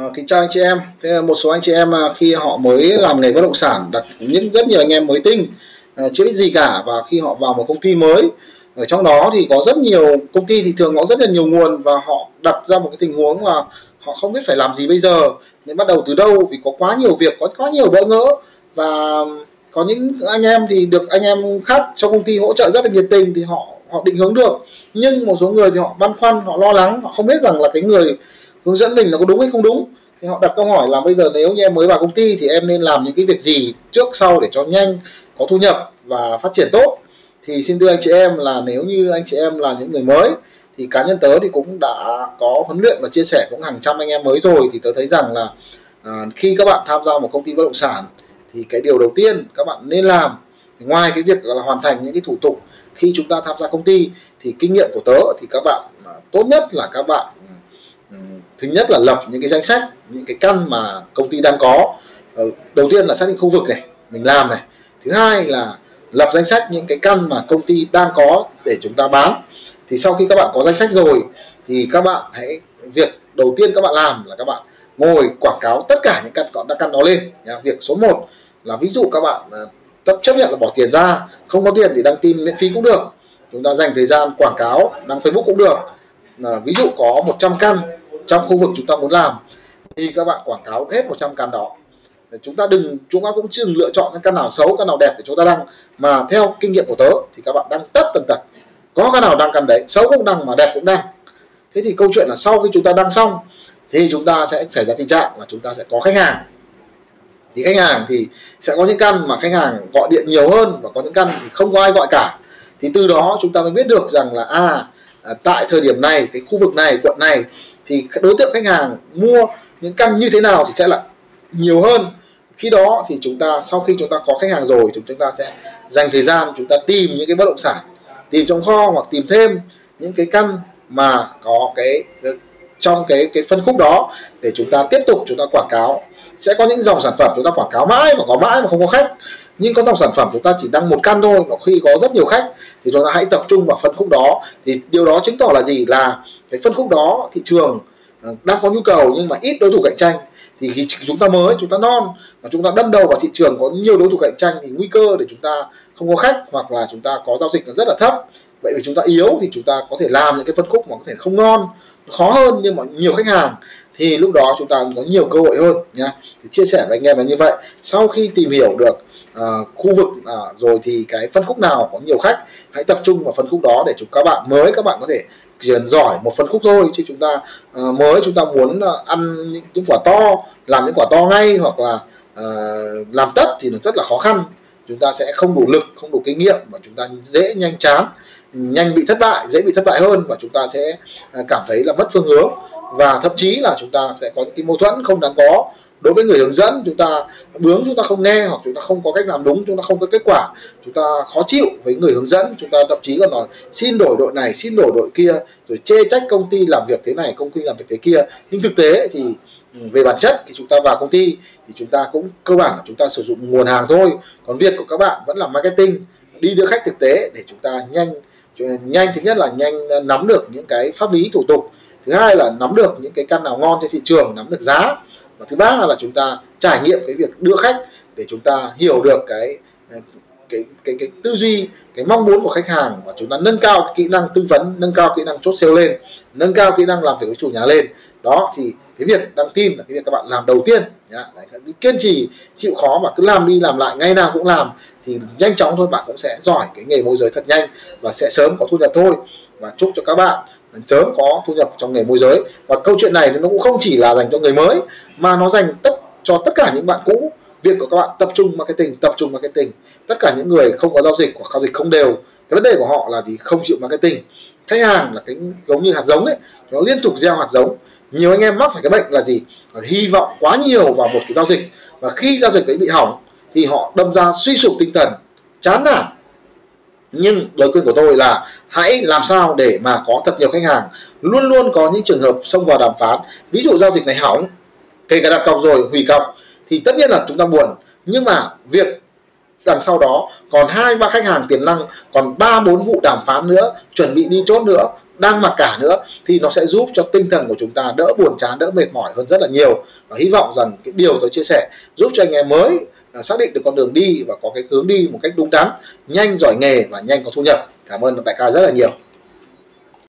À, kính chào anh chị em. Thế một số anh chị em à, khi họ mới làm nghề bất động sản, đặt những rất nhiều anh em mới tinh, à, chưa biết gì cả và khi họ vào một công ty mới, ở trong đó thì có rất nhiều công ty thì thường có rất là nhiều nguồn và họ đặt ra một cái tình huống là họ không biết phải làm gì bây giờ, nên bắt đầu từ đâu vì có quá nhiều việc, có quá nhiều bỡ ngỡ và có những anh em thì được anh em khác trong công ty hỗ trợ rất là nhiệt tình thì họ họ định hướng được nhưng một số người thì họ băn khoăn họ lo lắng họ không biết rằng là cái người hướng dẫn mình là có đúng hay không đúng. Thì họ đặt câu hỏi là bây giờ nếu như em mới vào công ty thì em nên làm những cái việc gì trước sau để cho nhanh có thu nhập và phát triển tốt. Thì xin thưa anh chị em là nếu như anh chị em là những người mới thì cá nhân tớ thì cũng đã có huấn luyện và chia sẻ cũng hàng trăm anh em mới rồi. Thì tớ thấy rằng là à, khi các bạn tham gia một công ty bất động sản thì cái điều đầu tiên các bạn nên làm ngoài cái việc là hoàn thành những cái thủ tục khi chúng ta tham gia công ty thì kinh nghiệm của tớ thì các bạn à, tốt nhất là các bạn thứ nhất là lập những cái danh sách những cái căn mà công ty đang có. Ờ, đầu tiên là xác định khu vực này mình làm này. Thứ hai là lập danh sách những cái căn mà công ty đang có để chúng ta bán. Thì sau khi các bạn có danh sách rồi thì các bạn hãy việc đầu tiên các bạn làm là các bạn ngồi quảng cáo tất cả những căn còn căn đó lên nhá. việc số 1 là ví dụ các bạn ờ, tập chấp nhận là bỏ tiền ra không có tiền thì đăng tin miễn phí cũng được. Chúng ta dành thời gian quảng cáo đăng Facebook cũng được. À, ví dụ có 100 căn trong khu vực chúng ta muốn làm thì các bạn quảng cáo hết 100 căn đó. Chúng ta đừng chúng ta cũng chưa lựa chọn những căn nào xấu căn nào đẹp để chúng ta đăng. Mà theo kinh nghiệm của tớ thì các bạn đăng tất tần tật. Có căn nào đăng căn đấy xấu cũng đăng mà đẹp cũng đăng. Thế thì câu chuyện là sau khi chúng ta đăng xong thì chúng ta sẽ xảy ra tình trạng là chúng ta sẽ có khách hàng. Thì khách hàng thì sẽ có những căn mà khách hàng gọi điện nhiều hơn và có những căn thì không có ai gọi cả. Thì từ đó chúng ta mới biết được rằng là à, à tại thời điểm này cái khu vực này quận này thì đối tượng khách hàng mua những căn như thế nào thì sẽ là nhiều hơn. Khi đó thì chúng ta, sau khi chúng ta có khách hàng rồi thì chúng ta sẽ dành thời gian chúng ta tìm những cái bất động sản, tìm trong kho hoặc tìm thêm những cái căn mà có cái, trong cái cái phân khúc đó để chúng ta tiếp tục, chúng ta quảng cáo. Sẽ có những dòng sản phẩm chúng ta quảng cáo mãi mà có mãi mà không có khách nhưng có dòng sản phẩm chúng ta chỉ đăng một căn thôi và khi có rất nhiều khách thì chúng ta hãy tập trung vào phân khúc đó. Thì điều đó chứng tỏ là gì? Là cái phân khúc đó, thị trường ờ, đang có nhu cầu nhưng mà ít đối thủ cạnh tranh. Thì khi chúng ta mới, chúng ta non và chúng ta đâm đầu vào thị trường có nhiều đối thủ cạnh tranh thì nguy cơ để chúng ta không có khách hoặc là chúng ta có giao dịch nó rất là thấp. Vậy vì chúng ta yếu thì chúng ta có thể làm những cái phân khúc mà có thể không ngon khó hơn nhưng mà nhiều khách hàng thì lúc đó chúng ta có nhiều cơ hội hơn nhá. Thì chia sẻ với anh em là như vậy. Sau khi tìm hiểu được uh, khu vực uh, rồi thì cái phân khúc nào có nhiều khách hãy tập trung vào phân khúc đó để chúng các bạn mới các bạn có thể chỉ cần giỏi một phân khúc thôi. Chứ chúng ta uh, mới chúng ta muốn uh, ăn những, những quả to làm những quả to ngay hoặc là uh, làm tất thì nó rất là khó khăn. Chúng ta sẽ không đủ lực không đủ kinh nghiệm và chúng ta dễ nhanh chán nhanh bị thất bại dễ bị thất bại hơn và chúng ta sẽ cảm thấy là mất phương hướng. Và thậm chí là chúng ta sẽ có những cái mâu thuẫn không đáng có đối với người hướng dẫn, chúng ta bướng, chúng ta không nghe hoặc chúng ta không có cách làm đúng, chúng ta không có kết quả, chúng ta khó chịu với người hướng dẫn. Chúng ta thậm chí còn nói, xin đổi đội này, xin đổi đội kia, rồi chê trách công ty làm việc thế này, công ty làm việc thế kia. Nhưng thực tế thì ừ, về bản chất thì chúng ta vào công ty thì chúng ta cũng cơ bản là chúng ta sử dụng nguồn hàng thôi. Còn việc của các bạn vẫn là marketing, đi đưa khách thực tế để chúng ta nhanh nhanh, thứ nhất là nhanh ờ, nắm được những cái pháp lý thủ tục, thứ hai là nắm được những cái căn nào ngon trên thị trường, nắm được giá và thứ ba là chúng ta trải nghiệm cái việc đưa khách để chúng ta hiểu được cái cái cái cái tư duy cái mong muốn của khách hàng. Và chúng ta nâng cao cái kỹ năng tư vấn nâng cao kỹ năng chốt sale lên nâng cao kỹ năng làm việc với chủ nhà lên. Đó thì cái việc đăng tin là cái việc các bạn làm đầu tiên nhá. Đấy, kiên trì chịu khó mà cứ làm đi làm lại ngày nào cũng làm thì nhanh chóng thôi bạn cũng sẽ giỏi cái nghề môi giới thật nhanh và sẽ sớm có thu nhập thôi. Và chúc cho các bạn sớm có thu nhập trong nghề môi giới. Và câu chuyện này nó cũng không chỉ là dành cho người mới, mà nó dành tất, cho tất cả những bạn cũ. Việc của các bạn tập trung marketing, tập trung marketing. Tất cả những người không có giao dịch hoặc giao dịch không đều, cái vấn đề của họ là gì? Không chịu marketing. Khách hàng là cái giống như hạt giống ấy, nó liên tục gieo hạt giống. Nhiều anh em mắc phải cái bệnh là gì? Hy vọng quá nhiều vào một cái giao dịch. Và khi giao dịch đấy bị hỏng, thì họ đâm ra suy sụp tinh thần, chán nản nhưng lời khuyên của tôi là hãy làm sao để mà có thật nhiều khách hàng. Luôn luôn có những trường hợp xông vào đàm phán. Ví dụ giao dịch này hỏng, kể cả đặt cọc rồi, hủy cọc, thì tất nhiên là chúng ta buồn. Nhưng mà việc đằng sau đó còn hai, ba khách hàng tiềm năng, còn ba, bốn vụ đàm phán nữa, chuẩn bị đi chốt nữa, đang mặc cả nữa, thì nó sẽ giúp cho tinh thần của chúng ta đỡ buồn chán, đỡ mệt mỏi hơn rất là nhiều. Và hy vọng rằng cái điều tôi chia sẻ giúp cho anh em mới xác định được con đường đi và có cái hướng đi một cách đúng đắn, nhanh giỏi nghề và nhanh có thu nhập. Cảm ơn đại ca rất là nhiều.